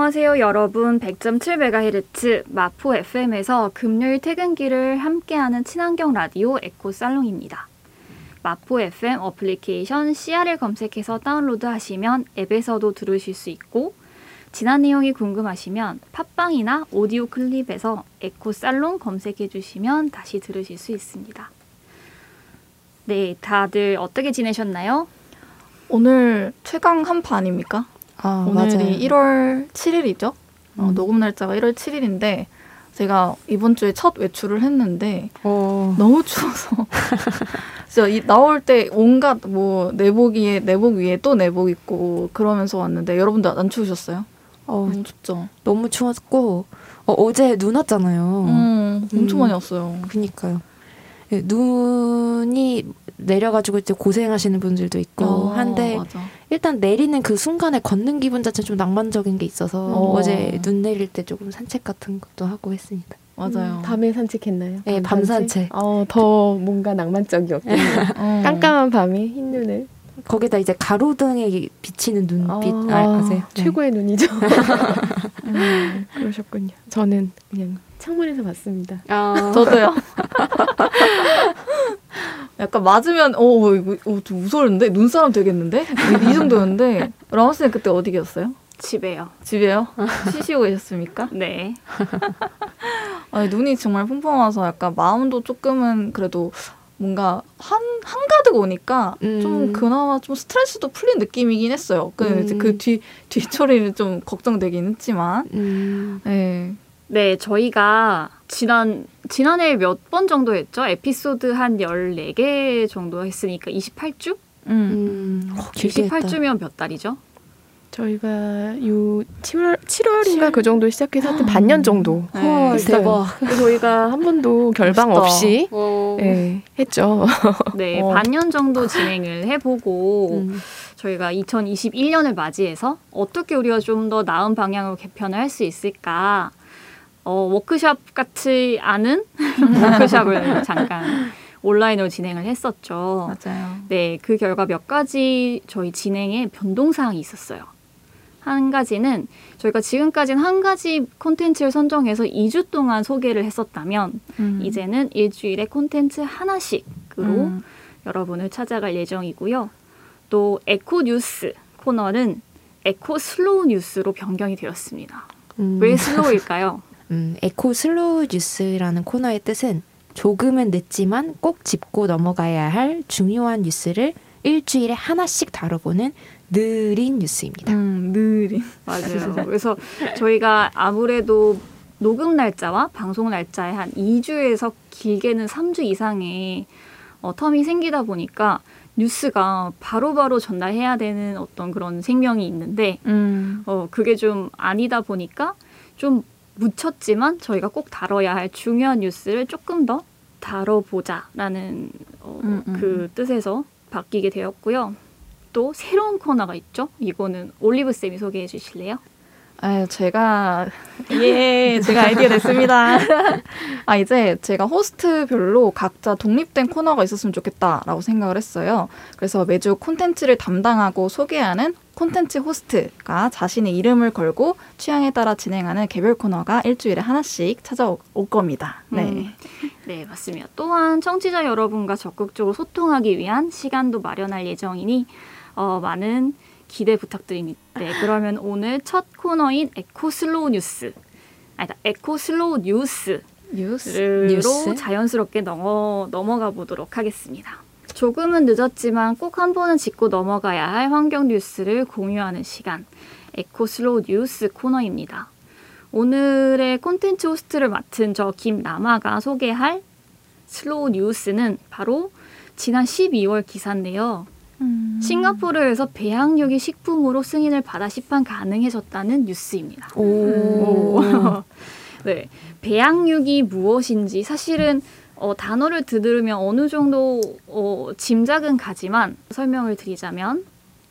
안녕하세요, 여러분. 100.7MHz 마포 FM에서 금요일 퇴근길을 함께하는 친환경 라디오 에코 살롱입니다. 마포 FM 어플리케이션 CR을 검색해서 다운로드 하시면 앱에서도 들으실 수 있고 지난 내용이 궁금하시면 팟빵이나 오디오 클립에서 에코 살롱 검색해 주시면 다시 들으실 수 있습니다. 네, 다들 어떻게 지내셨나요? 오늘 최강 한파 아닙니까? 아, 오늘이 맞아요. 1월 7일이죠. 어, 음. 녹음 날짜가 1월 7일인데 제가 이번 주에 첫 외출을 했는데 어, 너무 추워서 진짜 이, 나올 때 온갖 뭐 내복 위에 내복 위에 또 내복 입고 그러면서 왔는데 여러분들 안 추우셨어요? 어, 너무 춥죠. 너무 추웠고 어, 어제 눈 왔잖아요. 음, 엄청 음. 많이 왔어요. 그니까요. 예, 눈이 내려가지고 이제 고생하시는 분들도 있고 어, 한데 맞아. 일단 내리는 그 순간에 걷는 기분 자체 좀 낭만적인 게 있어서 어. 어. 제 눈 내릴 때 조금 산책 같은 것도 하고 했습니다. 맞아요. 음, 밤에 산책했나요? 네, 밤 산책. 어, 더 뭔가 낭만적이었군요. 어. 깜깜한 밤에 흰 눈을. 거기다 이제 가로등에 비치는 눈빛 아, 아, 아 세요? 네. 최고의 눈이죠. 음. 그러셨군요. 저는 그냥 창문에서 봤습니다. 아, 저도요. 약간 맞으면 어 이거 어, 좀 무서웠는데 눈사람 되겠는데 이, 이 정도였는데 라마스는 그때 어디 계셨어요? 집에요. 집에요? 쉬시고 계셨습니까? 네. 아니, 눈이 정말 펑펑 와서 약간 마음도 조금은 그래도 뭔가 한 한가득 오니까 음. 좀 그나마 좀 스트레스도 풀린 느낌이긴 했어요. 그 음. 이제 그 뒤 뒤처리는 좀 걱정되긴 했지만, 음, 네. 네, 저희가 지난 지난해 몇 번 정도 했죠? 에피소드 한 14개 정도 했으니까 28주? 음. 음, 어, 길게 했다. 28주면 몇 달이죠? 저희가 요 7월 7월인가 그 정도 시작해서 한 반년 정도 네. 헐, 했어요. 대박. 그래서 저희가 한 번도 결방 멋있다. 없이 어. 네, 했죠. 네, 어. 반년 정도 진행을 해보고 음. 저희가 2021년을 맞이해서 어떻게 우리가 좀 더 나은 방향으로 개편을 할 수 있을까 어, 워크샵 같지 않은 워크샵을 잠깐 온라인으로 진행을 했었죠. 맞아요. 네, 그 결과 몇 가지 저희 진행에 변동사항이 있었어요. 한 가지는 저희가 지금까지는 한 가지 콘텐츠를 선정해서 2주 동안 소개를 했었다면 음. 이제는 일주일에 콘텐츠 하나씩으로 음. 여러분을 찾아갈 예정이고요. 또 에코 뉴스 코너는 에코 슬로우 뉴스로 변경이 되었습니다. 음. 왜 slow일까요? 음, 에코 슬로우 뉴스라는 코너의 뜻은 조금은 늦지만 꼭 짚고 넘어가야 할 중요한 뉴스를 일주일에 하나씩 다뤄보는 느린 뉴스입니다. 음, 느린. 맞아요. 그래서 저희가 아무래도 녹음 날짜와 방송 날짜에 한 2주에서 길게는 3주 이상의 어, term이 생기다 보니까 뉴스가 바로 바로 전달해야 되는 어떤 그런 생명이 있는데 음. 어, 그게 좀 아니다 보니까 좀 묻혔지만 저희가 꼭 다뤄야 할 중요한 뉴스를 조금 더 다뤄보자라는 어, 음, 음. 그 뜻에서 바뀌게 되었고요. 또 새로운 코너가 있죠. 이거는 올리브 쌤이 소개해 주실래요? 아유, 제가, 예, 제가 아이디어 냈습니다. 아, 이제 제가 호스트별로 각자 독립된 코너가 있었으면 좋겠다라고 생각을 했어요. 그래서 매주 콘텐츠를 담당하고 소개하는 콘텐츠 호스트가 자신의 이름을 걸고 취향에 따라 진행하는 개별 코너가 일주일에 하나씩 찾아올 겁니다. 네. 음, 네, 맞습니다. 또한 청취자 여러분과 적극적으로 소통하기 위한 시간도 마련할 예정이니 어, 많은 기대 부탁드립니다. 네, 그러면 오늘 첫 코너인 에코 슬로우 뉴스, 아니다, 에코 슬로우 뉴스로 뉴스. 뉴스? 자연스럽게 넘어 넘어가 보도록 하겠습니다. 조금은 늦었지만 꼭 한 번은 짚고 넘어가야 할 환경 뉴스를 공유하는 시간, 에코 슬로우 뉴스 코너입니다. 오늘의 콘텐츠 호스트를 맡은 저 김라마가 소개할 슬로우 뉴스는 바로 지난 12월 기사인데요. 음. 싱가포르에서 배양육이 식품으로 승인을 받아 시판 가능해졌다는 뉴스입니다. 오. 네, 배양육이 무엇인지 사실은 어, 단어를 들으면 어느 정도 어, 짐작은 가지만 설명을 드리자면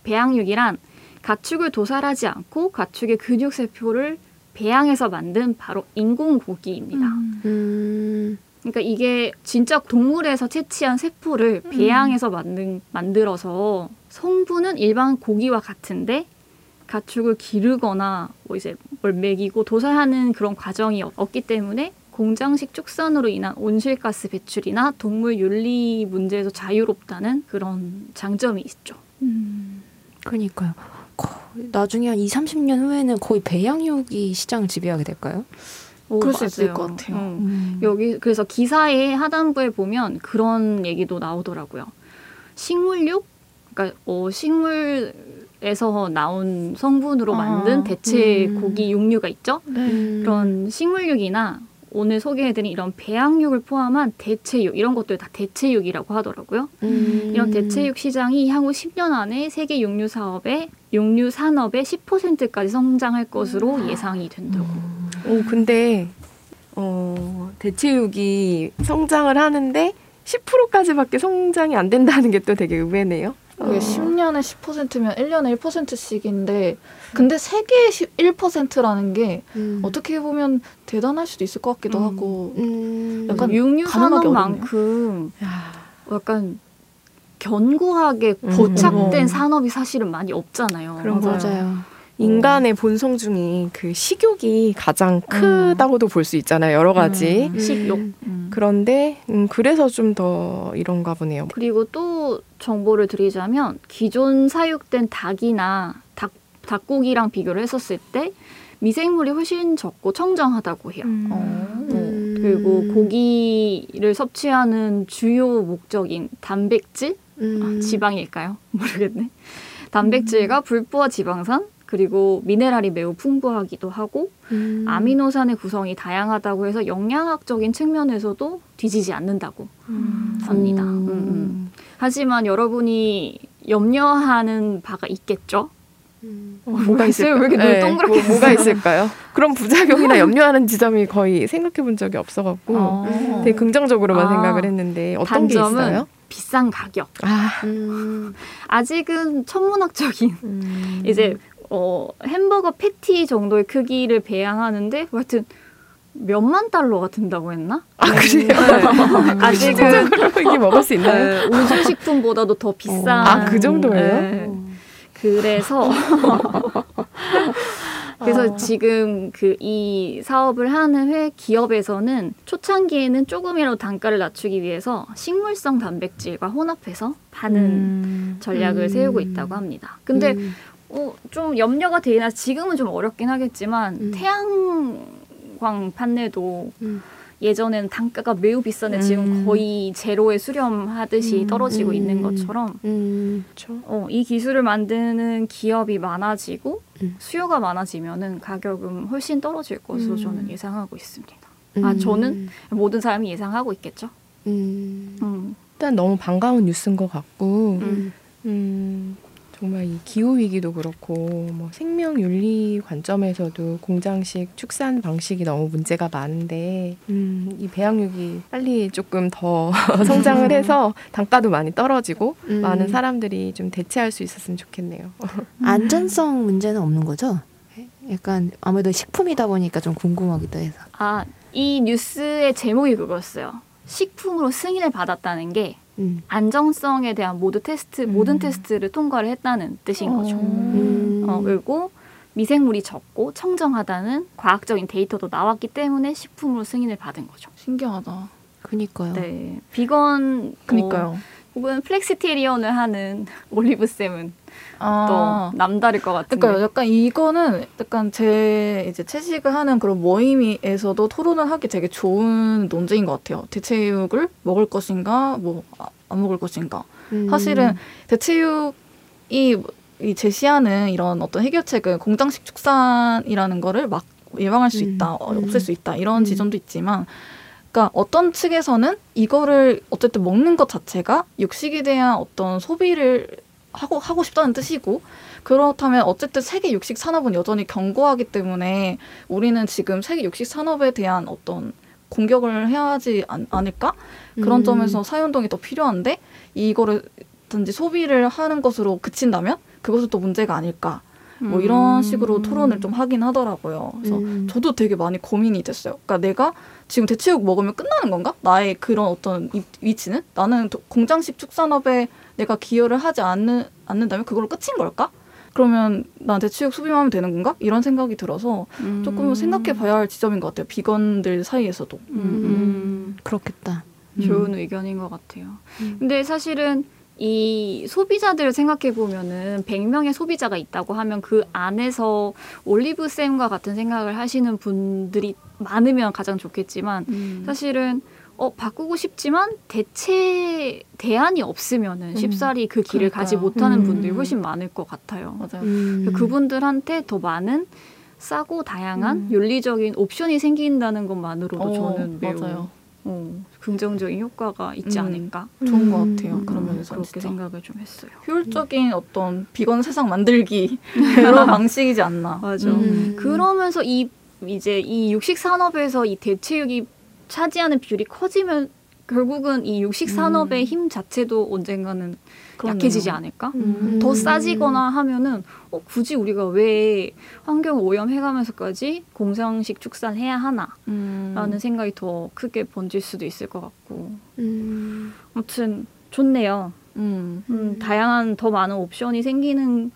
배양육이란 가축을 도살하지 않고 가축의 근육 세포를 배양해서 만든 바로 인공 고기입니다. 음. 음, 그러니까 이게 진짜 동물에서 채취한 세포를 배양해서 만든 만들어서 성분은 일반 고기와 같은데 가축을 기르거나 뭐 이제 뭘 먹이고 도살하는 그런 과정이 없- 없기 때문에 공장식 축산으로 인한 온실가스 배출이나 동물 윤리 문제에서 자유롭다는 그런 장점이 있죠. 그러니까요. 거- 나중에 한 2, 30년 후에는 거의 배양육이 시장을 지배하게 될까요? 오, 그럴 수 있을 맞아요. 것 같아요. 응. 여기 그래서 기사의 하단부에 보면 그런 얘기도 나오더라고요. 식물육, 그러니까 어, 식물에서 나온 성분으로 아, 만든 대체 음. 고기 육류가 있죠. 네. 음. 그런 식물육이나 오늘 소개해드린 이런 배양육을 포함한 대체육 이런 것들 다 대체육이라고 하더라고요. 음. 이런 대체육 시장이 향후 10년 안에 세계 육류 사업의 육류 산업의 10%까지 성장할 것으로 예상이 된다고. 오 근데 어 대체육이 성장을 하는데 10%까지밖에 성장이 안 된다는 게 또 되게 의외네요. 그게 어. 10년에 10%면 1년에 1%씩인데 근데 세계의 1%라는 게 음. 어떻게 보면 대단할 수도 있을 것 같기도 음. 하고 음. 약간 육류 산업만큼 야, 약간 견고하게 음. 고착된 음. 산업이 사실은 많이 없잖아요. 그런 거 맞아요. 인간의 본성 중에 그 식욕이 가장 크다고도 볼 수 있잖아요. 여러 가지. 음. 식욕. 음. 그런데 음, 그래서 좀 더 이런가 보네요. 그리고 또 정보를 드리자면 기존 사육된 닭이나 닭, 닭고기랑 비교를 했었을 때 미생물이 훨씬 적고 청정하다고 해요. 어. 음. 그리고 고기를 섭취하는 주요 목적인 단백질, 음. 아, 지방일까요? 모르겠네. 단백질과 불포화 지방산 그리고 미네랄이 매우 풍부하기도 하고 음. 아미노산의 구성이 다양하다고 해서 영양학적인 측면에서도 뒤지지 않는다고 합니다. 하지만 여러분이 염려하는 바가 있겠죠? 음. 어, 뭐가 있어요? 왜 이렇게 눈 네, 동그랗게 뭐, 뭐가 있을까요? 그런 부작용이나 염려하는 지점이 거의 생각해 본 적이 없어갖고 어. 되게 긍정적으로만 아, 생각을 했는데 어떤 게 있어요? 비싼 가격. 아, 음. 아직은 천문학적인 음. 이제 어, 햄버거 패티 정도의 크기를 배양하는데 하여튼 몇만 달러가 든다고 했나? 아 그래요? 아직은 이게 먹을 수 있나요? 네, 우주 식품보다도 더 비싼. 아, 그 정도예요? 네. 그래서 그래서 지금 그 이 사업을 하는 회 기업에서는 초창기에는 조금이라도 단가를 낮추기 위해서 식물성 단백질과 혼합해서 파는 음. 전략을 음. 세우고 있다고 합니다. 근데 음. 어, 좀 염려가 되나 지금은 좀 어렵긴 하겠지만 음. 태양 광 판넬도 음. 예전에는 단가가 매우 비싼데 지금 음. 거의 제로에 수렴하듯이 음. 떨어지고 음. 있는 것처럼 음. 그렇죠. 어, 이 기술을 만드는 기업이 많아지고 음. 수요가 많아지면은 가격은 훨씬 떨어질 것으로 음. 저는 예상하고 있습니다. 아, 음. 저는? 모든 사람이 예상하고 있겠죠. 음. 음. 일단 너무 반가운 뉴스인 것 같고 음. 음, 정말 이 기후 위기도 그렇고 뭐 생명 윤리 관점에서도 공장식 축산 방식이 너무 문제가 많은데 음, 이 배양육이 빨리 조금 더 성장을 해서 단가도 많이 떨어지고 음. 많은 사람들이 좀 대체할 수 있었으면 좋겠네요. 안전성 문제는 없는 거죠? 약간 아무래도 식품이다 보니까 좀 궁금하기도 해서. 아, 이 뉴스의 제목이 그거였어요. 식품으로 승인을 받았다는 게 음. 안정성에 대한 모두 테스트, 모든 음. 테스트를 통과를 했다는 뜻인 거죠. 음. 어, 그리고 미생물이 적고 청정하다는 과학적인 데이터도 나왔기 때문에 식품으로 승인을 받은 거죠. 신기하다. 그니까요. 네, 비건 그니까요. 어, 혹은 flexitarian을 하는 올리브 쌤은 아. 또 남다를 것 같은데. 그러니까 약간 이거는 약간 제 이제 채식을 하는 그런 모임에서도 토론을 하기 되게 좋은 논쟁인 것 같아요. 대체육을 먹을 것인가, 뭐 안 먹을 것인가. 음. 사실은 대체육이 이 제시하는 이런 어떤 해결책은 공장식 축산이라는 거를 막 예방할 수 음, 있다, 어, 음. 없앨 수 있다 이런 음. 지점도 있지만, 그러니까 어떤 측에서는 이거를 어쨌든 먹는 것 자체가 육식에 대한 어떤 소비를 하고 하고 싶다는 뜻이고 그렇다면 어쨌든 세계 육식 산업은 여전히 견고하기 때문에 우리는 지금 세계 육식 산업에 대한 어떤 공격을 해야 하지 않, 않을까 그런 음. 점에서 사회운동이 더 필요한데 이거를 단지 소비를 하는 것으로 그친다면 그것은 또 문제가 아닐까 뭐 이런 식으로 토론을 좀 하긴 하더라고요. 그래서 음. 저도 되게 많이 고민이 됐어요. 그러니까 내가 지금 대체육 먹으면 끝나는 건가? 나의 그런 어떤 이- 위치는 나는 도- 공장식 축산업에 내가 기여를 하지 않는 않는다면 그걸로 끝인 걸까? 그러면 나한테 체육 수비만 하면 되는 건가? 이런 생각이 들어서 음. 조금 생각해 봐야 할 지점인 것 같아요. 비건들 사이에서도. 음, 음. 그렇겠다. 좋은 의견인 것 같아요. 음. 근데 사실은 이 소비자들을 생각해 보면은 100명의 소비자가 있다고 하면 그 안에서 올리브 쌤과 같은 생각을 하시는 분들이 많으면 가장 좋겠지만 음. 사실은 어 바꾸고 싶지만 대체 대안이 없으면은 음. 쉽사리 그 길을 가지 그러니까요. 못하는 음. 분들이 훨씬 많을 것 같아요. 맞아요. 음. 그분들한테 더 많은 싸고 다양한 음. 윤리적인 옵션이 생긴다는 것만으로도 어, 저는 매우 맞아요. 어, 긍정적인 효과가 있지 음. 않을까 좋은 것 음. 같아요. 그런 면에서 그렇게 진짜. 생각을 좀 했어요. 효율적인 어떤 비건 세상 만들기 그런 방식이지 않나. 맞아. 음. 그러면서 이 이제 이 육식 산업에서 이 대체육이 차지하는 비율이 커지면 결국은 이 육식 산업의 음. 힘 자체도 언젠가는 그러네요. 약해지지 않을까? 음. 더 싸지거나 하면은 어, 굳이 우리가 왜 환경 오염해가면서까지 공장식 축산해야 하나라는 음. 생각이 더 크게 번질 수도 있을 것 같고 음. 아무튼 좋네요. 음. 음, 다양한 더 많은 옵션이 생기는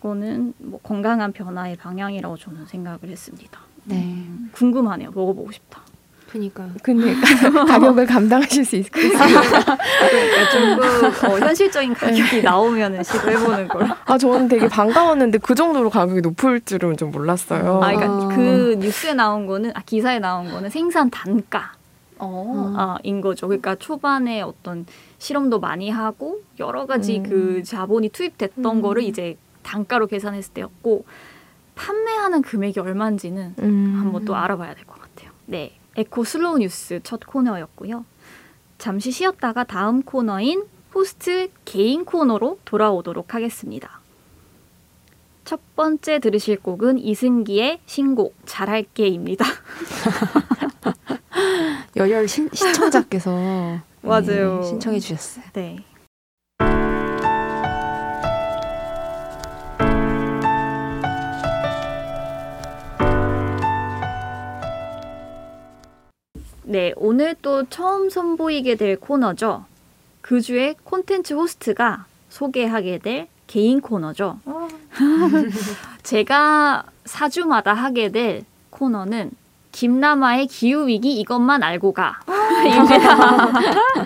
거는 뭐 건강한 변화의 방향이라고 저는 생각을 했습니다. 네. 궁금하네요. 먹어보고 싶다. 그니까. 근데 가격을 감당하실 수 있을까요? 그러니까 조금 어, 현실적인 가격이 나오면 시도해보는 걸. 아 저는 되게 반가웠는데 그 정도로 가격이 높을 줄은 좀 몰랐어요. 아, 그러니까 어. 그 뉴스에 나온 거는 아, 기사에 나온 거는 생산 단가. 어. 아, 인 거죠. 그러니까 초반에 어떤 실험도 많이 하고 여러 가지 음. 그 자본이 투입됐던 음. 거를 이제 단가로 계산했을 때였고 판매하는 금액이 얼마인지는 음. 한번 또 알아봐야 될 것 같아요. 네, 에코 슬로우 뉴스 첫 코너였고요. 잠시 쉬었다가 다음 코너인 호스트 개인 코너로 돌아오도록 하겠습니다. 첫 번째 들으실 곡은 이승기의 신곡 잘할게입니다. 열혈 신, 시청자께서 맞아요. 네, 신청해 주셨어요. 네. 네, 오늘 또 처음 선보이게 될 코너죠. 그 주에 콘텐츠 호스트가 소개하게 될 개인 코너죠. 아. 제가 4주마다 하게 될 코너는 김남아의 기후 위기 이것만 알고 가. 입니다.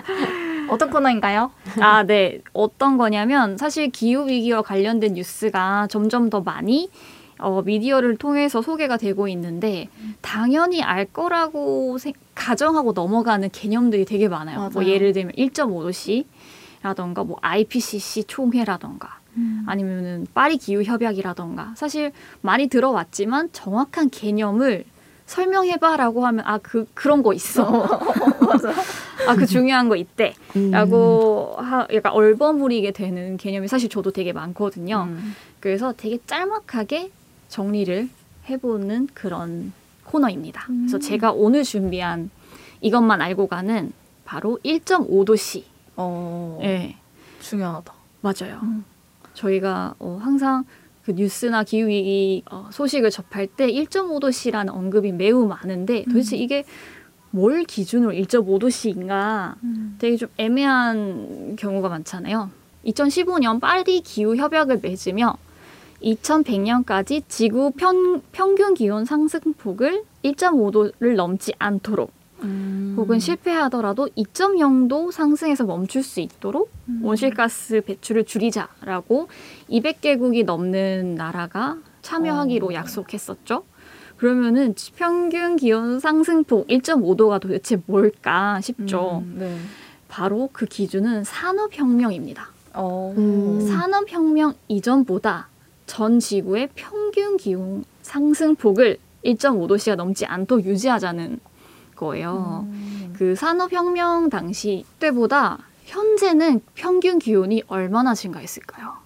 어떤 코너인가요? 아, 네. 어떤 거냐면 사실 기후 위기와 관련된 뉴스가 점점 더 많이 어, 미디어를 통해서 소개가 되고 있는데 당연히 알 거라고 생- 가정하고 넘어가는 개념들이 되게 많아요. 뭐 맞아요. 예를 들면 1.5도씨라던가 뭐 IPCC 총회라던가 아니면은 파리 기후 협약이라던가 사실 많이 들어왔지만 정확한 개념을 설명해봐라고 하면 아 그 그런 거 있어. 아그 중요한 거 있대. 음. 라고 하, 약간 얼버무리게 되는 개념이 사실 저도 되게 많거든요. 음. 그래서 되게 짤막하게 정리를 해보는 그런 코너입니다. 그래서 제가 오늘 준비한 이것만 알고 가는 바로 1.5도씨. 어. 예, 중요하다. 맞아요. 음. 저희가 어, 항상 그 뉴스나 기후위기 어, 소식을 접할 때 1.5도씨라는 언급이 매우 많은데 도대체 이게 뭘 기준으로 1.5도씨인가 음. 되게 좀 애매한 경우가 많잖아요. 2015년 파리 기후 협약을 맺으며 2100년까지 지구 평, 평균 기온 상승폭을 1.5도를 넘지 않도록 음. 혹은 실패하더라도 2.0도 상승해서 멈출 수 있도록 음. 온실가스 배출을 줄이자라고 200개국이 넘는 나라가 참여하기로 어. 약속했었죠. 그러면은 평균 기온 상승폭 1.5도가 도대체 뭘까 싶죠. 음, 네. 바로 그 기준은 산업혁명입니다. 어. 음. 산업혁명 이전보다 전 지구의 평균 기온 상승폭을 1.5도씨가 넘지 않도록 유지하자는 거예요. 음. 그 산업혁명 당시 때보다 현재는 평균 기온이 얼마나 증가했을까요?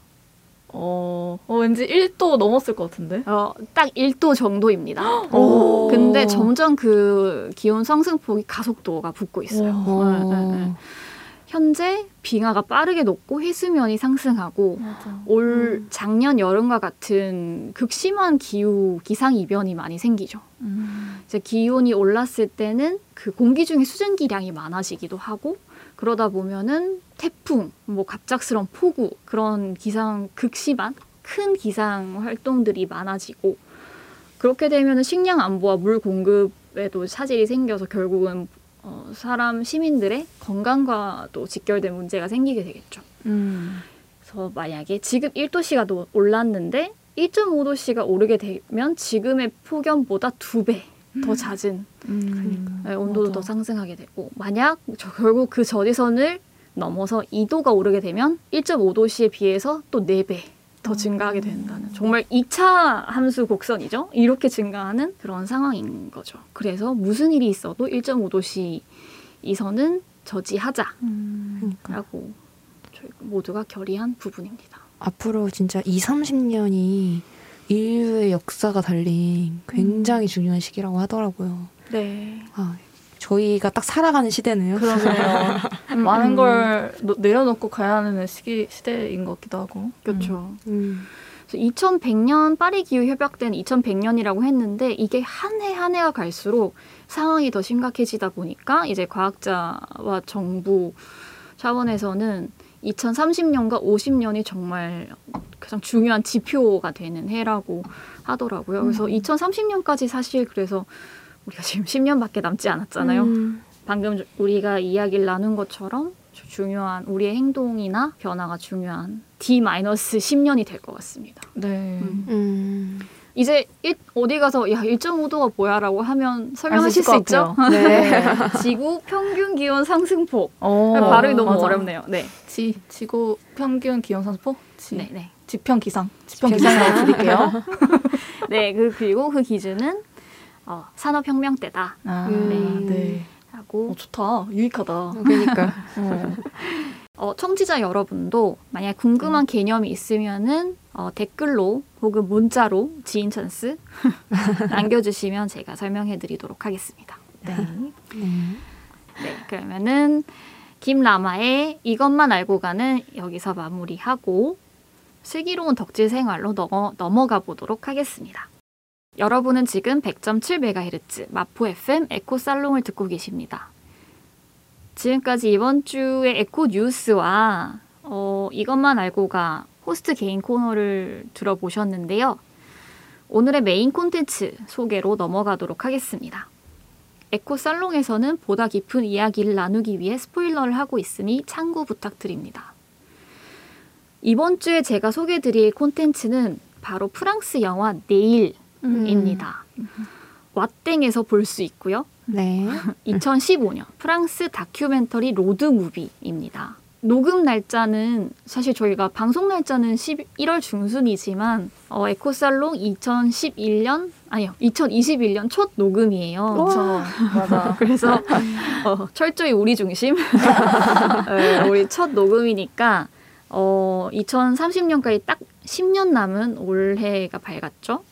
어, 어, 왠지 1도 넘었을 것 같은데. 어, 딱 1도 정도입니다. 오. 근데 점점 그 기온 상승폭이 가속도가 붙고 있어요. 오. 네, 네, 네. 현재 빙하가 빠르게 녹고 해수면이 상승하고 맞아. 올 작년 여름과 같은 극심한 기후 기상 이변이 많이 생기죠. 음. 이제 기온이 올랐을 때는 그 공기 중에 수증기량이 많아지기도 하고 그러다 보면은 태풍, 뭐 갑작스러운 폭우 그런 기상 극심한 큰 기상 활동들이 많아지고 그렇게 되면 식량 안보와 물 공급에도 차질이 생겨서 결국은 어, 사람 시민들의 건강과도 직결된 문제가 생기게 되겠죠. 음. 그래서 만약에 지금 1도씨가 노- 올랐는데 1.5도씨가 오르게 되면 지금의 폭염보다 두 배 더 잦은 음. 네, 온도도 맞아. 더 상승하게 되고 만약 저 결국 그 저지선을 넘어서 2도가 오르게 되면 1.5도씨에 비해서 또 4배 더 증가하게 된다는 정말 2차 함수 곡선이죠. 이렇게 증가하는 그런 상황인 거죠. 그래서 무슨 일이 있어도 1.5도씨 이선은 저지하자라고 음. 그러니까 저희 모두가 결의한 부분입니다. 앞으로 진짜 2, 30년이 인류의 역사가 달린 굉장히 중요한 시기라고 하더라고요. 네. 아, 저희가 딱 살아가는 시대네요. 그러네요. 많은 걸 노- 내려놓고 가야 하는 시기 시대인 것 같기도 하고. 그렇죠. 음. 그래서 2100년 파리 기후 협약 때는 2100년이라고 했는데 이게 한 해 한 해가 갈수록 상황이 더 심각해지다 보니까 이제 과학자와 정부 차원에서는 2030년과 50년이 정말 가장 중요한 지표가 되는 해라고 하더라고요. 그래서 2030년까지 사실 그래서 우리가 지금 10년밖에 남지 않았잖아요. 음. 방금 우리가 이야기를 나눈 것처럼 주- 중요한 우리의 행동이나 변화가 중요한 D-10년이 될 것 같습니다. 네. 음. 음. 이제 일- 어디 가서 야 1.5도가 뭐야라고 하면 설명하실 수것 있죠? 네. 지구 평균 기온 상승폭. 어, 발음이 너무 맞아. 어렵네요. 네. 지 지구 평균 기온 산소포? 지, 네, 네. 지평 기상. 지평 기상이라고 드릴게요. 네, 그 그리고 그 기준은 어, 산업혁명 때다라고 아, 음. 네. 어, 좋다. 유익하다. 그러니까 어. 어, 청취자 여러분도 만약 궁금한 개념이 있으면은 어, 댓글로 혹은 문자로 지인 찬스 남겨주시면 제가 설명해드리도록 하겠습니다. 네. 네. 네, 그러면은 김라마의 이것만 알고 가는 여기서 마무리하고 슬기로운 덕질 생활로 넘어, 넘어가 보도록 하겠습니다. 여러분은 지금 100.7MHz 마포 FM 에코 살롱을 듣고 계십니다. 지금까지 이번 주의 에코 뉴스와 어, 이것만 알고 가 호스트 개인 코너를 들어보셨는데요. 오늘의 메인 콘텐츠 소개로 넘어가도록 하겠습니다. 에코 살롱에서는 보다 깊은 이야기를 나누기 위해 스포일러를 하고 있으니 참고 부탁드립니다. 이번 주에 제가 소개드릴 콘텐츠는 바로 프랑스 영화 내일 입니다. 왓땡에서 볼 수 있고요. 네. 2015년 프랑스 다큐멘터리 로드 무비입니다. 녹음 날짜는 사실 저희가 방송 날짜는 11월 중순이지만 어, 에코살롱 2011년 아니요 2021년 첫 녹음이에요. 그렇죠. 맞아. 그래서 어, 철저히 우리 중심 네, 우리 첫 녹음이니까 어, 2030년까지 딱 10년 남은 올해가 밝았죠.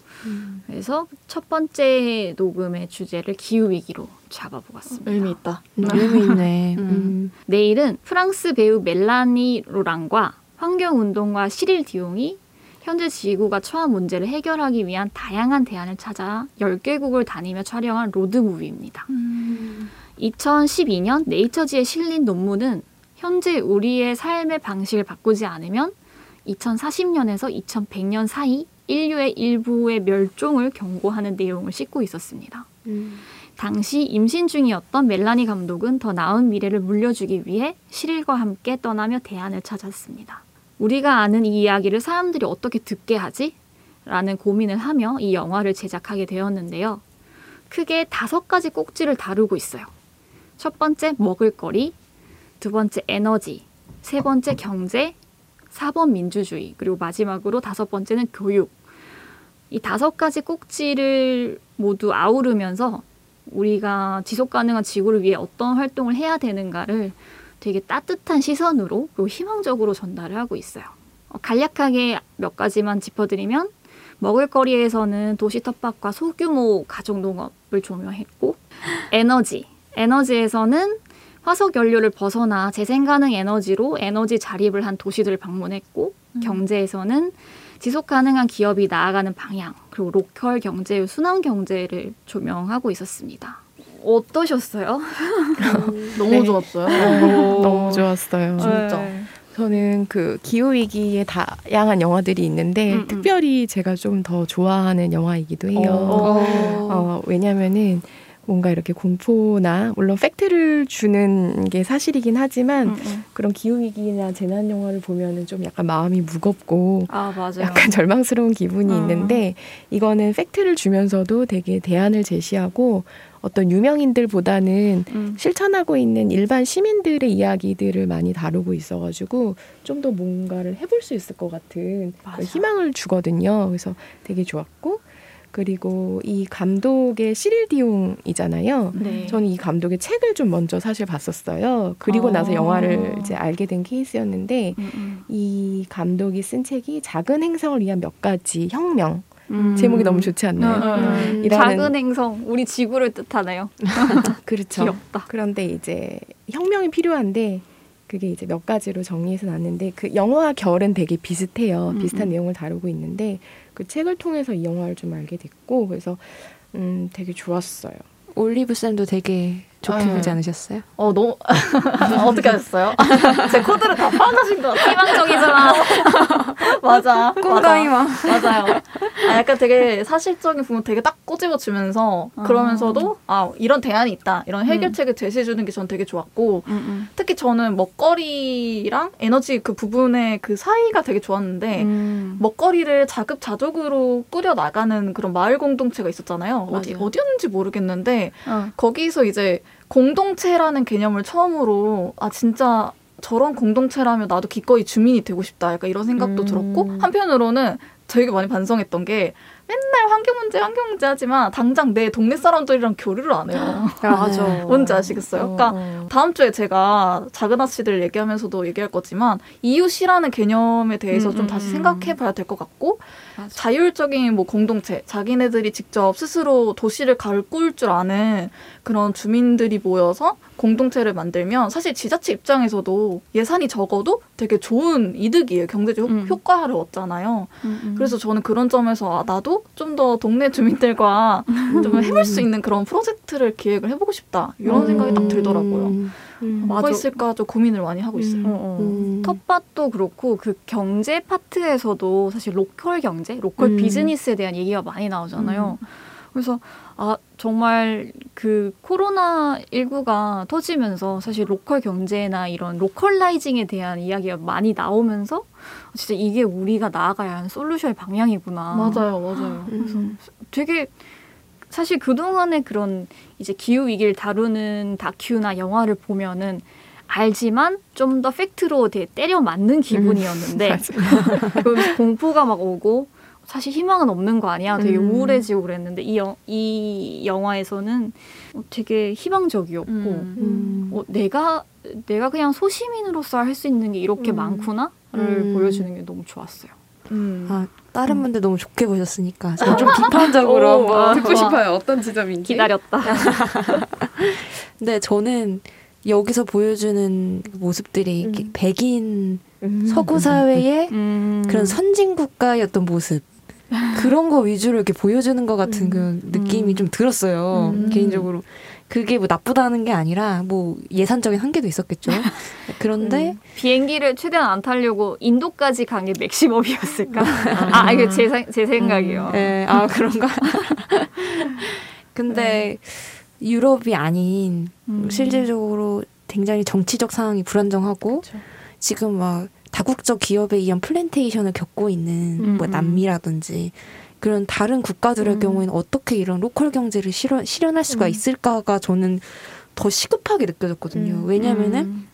그래서 첫 번째 녹음의 주제를 기후 위기로 잡아보았습니다. 의미 있다. 음, 의미 있네. 음. 음. 내일은 프랑스 배우 멜라니 로랑과 환경운동가 시릴 디옹이 현재 지구가 처한 문제를 해결하기 위한 다양한 대안을 찾아 10개국을 다니며 촬영한 로드무비입니다. 2012년 네이처지에 실린 논문은 현재 우리의 삶의 방식을 바꾸지 않으면 2040년에서 2100년 사이 인류의 일부의 멸종을 경고하는 내용을 싣고 있었습니다. 음. 당시 임신 중이었던 멜라니 감독은 더 나은 미래를 물려주기 위해 시릴과 함께 떠나며 대안을 찾았습니다. 우리가 아는 이 이야기를 사람들이 어떻게 듣게 하지? 라는 고민을 하며 이 영화를 제작하게 되었는데요. 크게 다섯 가지 꼭지를 다루고 있어요. 첫 번째 먹을거리, 두 번째 에너지, 세 번째 경제, 4번 민주주의, 그리고 마지막으로 다섯 번째는 교육. 이 다섯 가지 꼭지를 모두 아우르면서 우리가 지속 가능한 지구를 위해 어떤 활동을 해야 되는가를 되게 따뜻한 시선으로 그리고 희망적으로 전달을 하고 있어요. 어, 간략하게 몇 가지만 짚어드리면 먹을거리에서는 도시 텃밭과 소규모 가족 농업을 조명했고 에너지 에너지에서는 화석 연료를 벗어나 재생 가능 에너지로 에너지 자립을 한 도시들을 방문했고 경제에서는 지속 가능한 기업이 나아가는 방향 그리고 로컬 경제의 순환 경제를 조명하고 있었습니다. 어떠셨어요? 너무 네. 좋았어요. 너무 좋았어요. 진짜. 네. 저는 그 기후 위기에 다양한 영화들이 있는데 음, 음. 특별히 제가 좀 더 좋아하는 영화이기도 해요. 어. 어, 왜냐면은 뭔가 이렇게 공포나 물론 팩트를 주는 게 사실이긴 하지만 음, 음. 그런 기후 위기나 재난 영화를 보면은 좀 약간 마음이 무겁고 아 맞아요. 약간 절망스러운 기분이 어. 있는데 이거는 팩트를 주면서도 되게 대안을 제시하고 어떤 유명인들보다는 음. 실천하고 있는 일반 시민들의 이야기들을 많이 다루고 있어가지고 좀 더 뭔가를 해볼 수 있을 것 같은. 희망을 주거든요. 그래서 되게 좋았고 그리고 이 감독의 시릴 디옹이잖아요. 네. 저는 이 감독의 책을 좀 먼저 사실 봤었어요. 그리고 나서 어. 영화를 이제 알게 된 케이스였는데 음, 음. 이 감독이 쓴 책이 작은 행성을 위한 몇 가지 혁명 음. 제목이 너무 좋지 않나요? 음. 이라는- 작은 행성, 우리 지구를 뜻하네요. 그렇죠. 귀엽다. 그런데 이제 혁명이 필요한데 그게 이제 몇 가지로 정리해서 놨는데 그 영화 결은 되게 비슷해요. 음, 비슷한 음. 내용을 다루고 있는데 그 책을 통해서 이 영화를 좀 알게 됐고 그래서 음 되게 좋았어요. 올리브 쌤도 되게 좋게 네. 보지 않으셨어요? 어 너무 어떻게 하셨어요? 제 코드를 다 파악하신 것 같아요. 희망적이잖아. 맞아. 꿈가이마. 맞아요. 아, 약간 되게 사실적인 부분 되게 딱 꼬집어 주면서 아. 그러면서도 아 이런 대안이 있다 이런 해결책을 제시해 주는 게 전 되게 좋았고 음, 음. 특히 저는 먹거리랑 에너지 그 부분의 그 사이가 되게 좋았는데 음. 먹거리를 자급자족으로 꾸려 나가는 그런 마을 공동체가 있었잖아요. 어디 맞아요. 어디였는지 모르겠는데 어. 거기서 이제 공동체라는 개념을 처음으로 아 진짜 저런 공동체라면 나도 기꺼이 주민이 되고 싶다. 약간 이런 생각도 음. 들었고 한편으로는 되게 많이 반성했던 게 맨날 환경 문제 환경 문제 하지만 당장 내 동네 사람들이랑 교류를 안 해요. 맞아. 뭔지 아시겠어요? 그러니까 다음 주에 제가 작은 아씨들 얘기하면서도 얘기할 거지만 이웃이라는 개념에 대해서 음, 좀 음, 다시 음. 생각해 봐야 될 것 같고 맞아. 자율적인 뭐 공동체, 자기네들이 직접 스스로 도시를 가꿀 줄 아는 그런 주민들이 모여서 공동체를 만들면 사실 지자체 입장에서도 예산이 적어도 되게 좋은 이득이에요. 경제적 음. 효과를 얻잖아요. 음, 음. 그래서 저는 그런 점에서 아, 나도 좀 더 동네 주민들과 좀 해볼 수 있는 그런 프로젝트를 기획을 해보고 싶다. 이런 생각이 딱 들더라고요. 음. 뭐가. 있을까 좀 고민을 많이 하고 있어요. 어, 어. 음. 텃밭도 그렇고 그 경제 파트에서도 사실 로컬 경제, 로컬 음. 비즈니스에 대한 얘기가 많이 나오잖아요. 그래서 아 정말 그 코로나 19가 터지면서 사실 로컬 경제나 이런 localizing에 대한 이야기가 많이 나오면서 진짜 이게 우리가 나아가야 하는 솔루션의 방향이구나. 맞아요, 맞아요. 음. 되게 사실 그동안의 그런 이제 기후 위기를 다루는 다큐나 영화를 보면은 알지만 좀 더 팩트로 되게 때려 맞는 기분이었는데 그러면서 공포가 막 오고 사실 희망은 없는 거 아니야 되게 음. 우울해지고 그랬는데 이, 영, 이 영화에서는 어, 되게 희망적이었고 음. 어, 내가 내가 그냥 소시민으로서 할 수 있는 게 이렇게 음. 많구나를 음. 보여주는 게 너무 좋았어요. 음. 아, 다른 분들 너무 좋게 보셨으니까 좀 비판적으로 오, 한번 아, 듣고 싶어요. 어떤 지점인지. 기다렸다. 근데 저는 여기서 보여주는 모습들이 음. 백인 음. 서구 사회의 음. 그런 선진 국가였던 모습 그런 거 위주로 이렇게 보여주는 것 같은 음. 그 느낌이 좀 들었어요 음. 개인적으로 그게 뭐 나쁘다는 게 아니라 뭐 예산적인 한계도 있었겠죠 그런데 비행기를 최대한 안 타려고 인도까지 간 게 맥시멈이었을까? 아, 이게 제, 생- 제 생각이에요. 예, 아 그런가 근데 유럽이 아닌 음. 실질적으로 굉장히 정치적 상황이 불안정하고 그쵸. 지금 막 다국적 기업에 의한 플랜테이션을 겪고 있는 음, 뭐 음. 남미라든지 그런 다른 국가들의 음. 경우에는 어떻게 이런 로컬 경제를 실현, 실현할 수가 음. 있을까가 저는 더 시급하게 느껴졌거든요. 음. 왜냐하면은 음.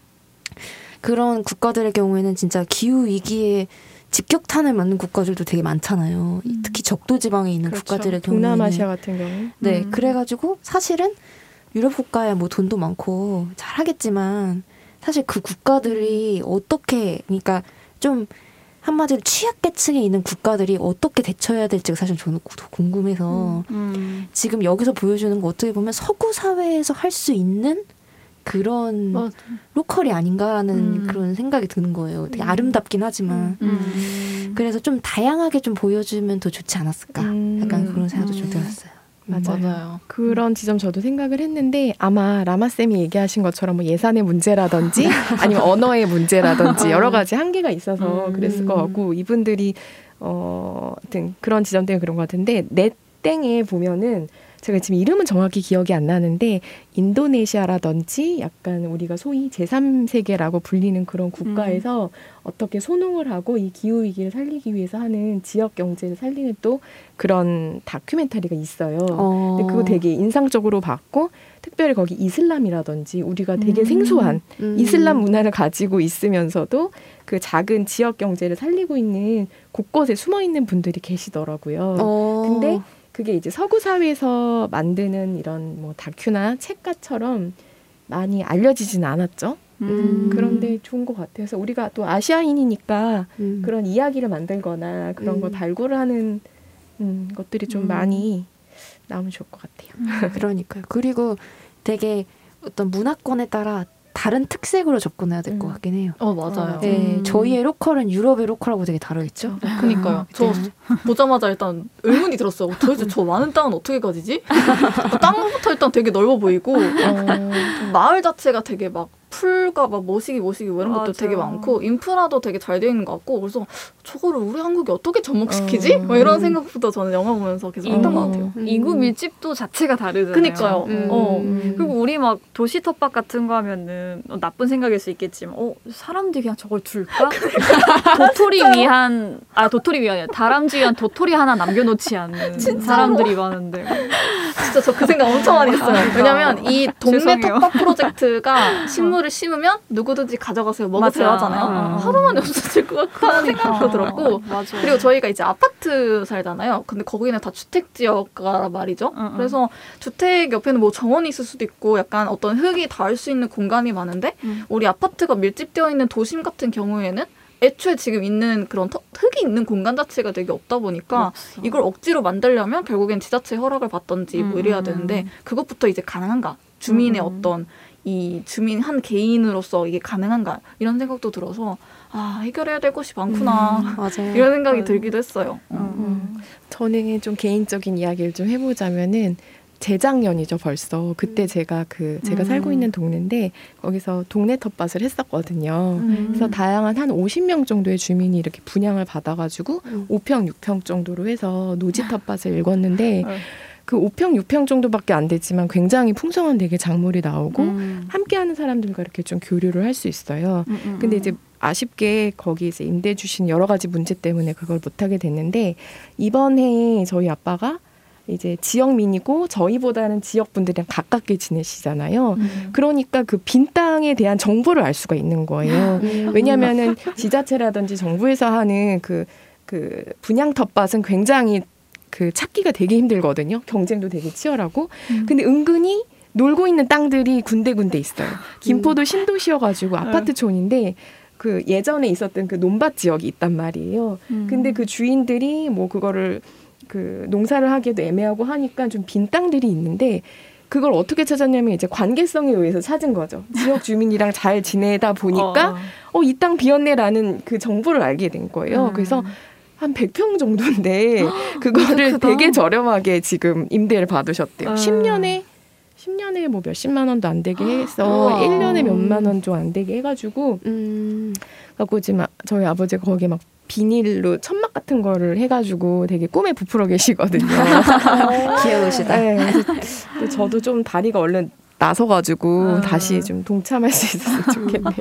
그런 국가들의 경우에는 진짜 기후 위기에 직격탄을 맞는 국가들도 되게 많잖아요. 음. 특히 적도 지방에 있는 그렇죠. 국가들의 경우에는 동남아시아 같은 경우. 네, 음. 그래가지고 사실은 유럽 국가야 뭐 돈도 많고 잘하겠지만 사실 그 국가들이 어떻게 그러니까 좀 한마디로 취약계층에 있는 국가들이 어떻게 대처해야 될지가 사실 저는 더 궁금해서 음. 지금 여기서 보여주는 거 어떻게 보면 서구 사회에서 할 수 있는 그런 맞아. 로컬이 아닌가라는 음. 그런 생각이 드는 거예요. 되게 음. 아름답긴 하지만 음. 그래서 좀 다양하게 좀 보여주면 더 좋지 않았을까. 음. 약간 그런 생각도 좀 음. 들었어요. 맞아요. 그런 지점 저도 생각을 했는데 아마 라마 쌤이 얘기하신 것처럼 뭐 예산의 문제라든지 아니면 언어의 문제라든지 여러 가지 한계가 있어서 음. 그랬을 것 같고 이분들이 어, 등 그런 지점 때문에 그런 것 같은데 넷 땡에 보면은 제가 지금 이름은 정확히 기억이 안 나는데 인도네시아라든지 약간 우리가 소위 제3세계라고 불리는 그런 국가에서 어떻게 소농을 하고 이 기후 위기를 살리기 위해서 하는 지역 경제를 살리는 또 그런 다큐멘터리가 있어요. 어. 근데 그거 되게 인상적으로 봤고 특별히 거기 이슬람이라든지 우리가 되게 음. 생소한 음. 이슬람 문화를 가지고 있으면서도 그 작은 지역 경제를 살리고 있는 곳곳에 숨어 있는 분들이 계시더라고요. 어. 근데 그게 이제 서구 사회에서 만드는 이런 뭐 다큐나 책가처럼 많이 알려지진 않았죠. 음. 그런데 좋은 것 같아요. 그래서 우리가 또 아시아인이니까 음. 그런 이야기를 만들거나 그런 걸 음. 발굴을 하는 음, 것들이 좀 음. 많이 나오면 좋을 것 같아요. 그러니까요. 그리고 되게 어떤 문화권에 따라 다른 특색으로 접근해야 될것 음. 같긴 해요. 어 맞아요. 네, 음. 저희의 로컬은 유럽의 로컬하고 되게 다르겠죠. 그니까요. 저 네. 보자마자 일단 의문이 들었어요. 도대체 저 많은 땅은 어떻게 가지지? 그 땅부터 일단 되게 넓어 보이고 마을 자체가 되게 막 풀과 막 모시기 모시기 뭐 이런 것도 맞아. 되게 많고 인프라도 되게 잘 되어 있는 것 같고 그래서 저거를 우리 한국이 어떻게 접목시키지? 어. 뭐 이런 생각부터 저는 영화 보면서 계속 했던 어. 것 같아요. 음. 인구 밀집도 자체가 다르잖아요. 그니까요. 음. 어. 그리고 우리 막 도시 텃밭 같은 거 하면은 어, 나쁜 생각일 수 있겠지만 어 사람들이 그냥 저걸 줄까? 도토리 위한 아 도토리 위한 다람쥐 위한 도토리 하나 남겨놓지 않는 사람들이 많은데 진짜 저 그 생각 엄청 많이 했어요. 그러니까. 왜냐면 이 동네. 텃밭 프로젝트가 식물 을 심으면 누구든지 가져가세요 먹으세요 맞아. 하잖아요. 어. 하루 만에 없어질 것 같다는 생각도 들었고 맞아. 그리고 저희가 이제 아파트 살잖아요. 근데 거기는 다 주택 지역가 말이죠. 응, 응. 그래서 주택 옆에는 뭐 정원이 있을 수도 있고 약간 어떤 흙이 닿을 수 있는 공간이 많은데 음. 우리 아파트가 밀집되어 있는 도심 같은 경우에는 애초에 지금 있는 그런 터- 흙이 있는 공간 자체가 되게 없다 보니까 없어. 이걸 억지로 만들려면 결국엔 지자체 허락을 받던지 뭐 음, 이래야 음, 되는데 음. 그것부터 이제 가능한가? 주민의 음. 어떤 이 주민 한 개인으로서 이게 가능한가? 이런 생각도 들어서 아 해결해야 될 것이 많구나 맞아요. 이런 생각이 음. 들기도 했어요. 음. 저는 좀 개인적인 이야기를 좀 해보자면은 재작년이죠 벌써 그때 제가 그 제가 음. 살고 있는 동네인데 거기서 동네 텃밭을 했었거든요. 음. 그래서 다양한 한 50명 정도의 주민이 이렇게 분양을 받아가지고 음. 5평, 6평 정도로 해서 노지 텃밭을 읽었는데 네. 그 5평, 6평 정도밖에 안 됐지만 굉장히 풍성한 되게 작물이 나오고 음. 함께하는 사람들과 이렇게 좀 교류를 할 수 있어요. 음, 음, 근데 음. 이제 아쉽게 거기 이제 임대 주신 여러 가지 문제 때문에 그걸 못 하게 됐는데 이번 해에 저희 아빠가 이제 지역민이고 저희보다는 지역 분들이랑 가깝게 지내시잖아요. 음. 그러니까 그 빈 땅에 대한 정보를 알 수가 있는 거예요. 음. 왜냐면은 지자체라든지 정부에서 하는 그, 그 분양 텃밭은 굉장히 그 찾기가 되게 힘들거든요. 경쟁도 되게 치열하고. 음. 근데 은근히 놀고 있는 땅들이 군데군데 있어요. 김포도 신도시여가지고 아파트촌인데 그 예전에 있었던 그 논밭 지역이 있단 말이에요. 음. 근데 그 주인들이 뭐 그거를 그 농사를 하기도 애매하고 하니까 좀 빈 땅들이 있는데 그걸 어떻게 찾았냐면 이제 관계성에 의해서 찾은 거죠. 지역 주민이랑 잘 지내다 보니까 어, 이 땅 비었네라는 그 정보를 알게 된 거예요. 음. 그래서 한 100평 정도인데 그거를. 되게 저렴하게 지금 임대를 받으셨대요. 음. 10년에 10년에 뭐 몇십만 원도 안 되게 해서 우와. 1년에 몇만 원 좀 안 되게 해가지고 음. 갖고 지금 아- 저희 아버지가 거기에 막 비닐로 천막 같은 거를 해가지고 되게 꿈에 부풀어 계시거든요. 귀여우시다. 네, 저도 좀 다리가 얼른 나서가지고 음. 다시 좀 동참할 수 있었으면 좋겠네요.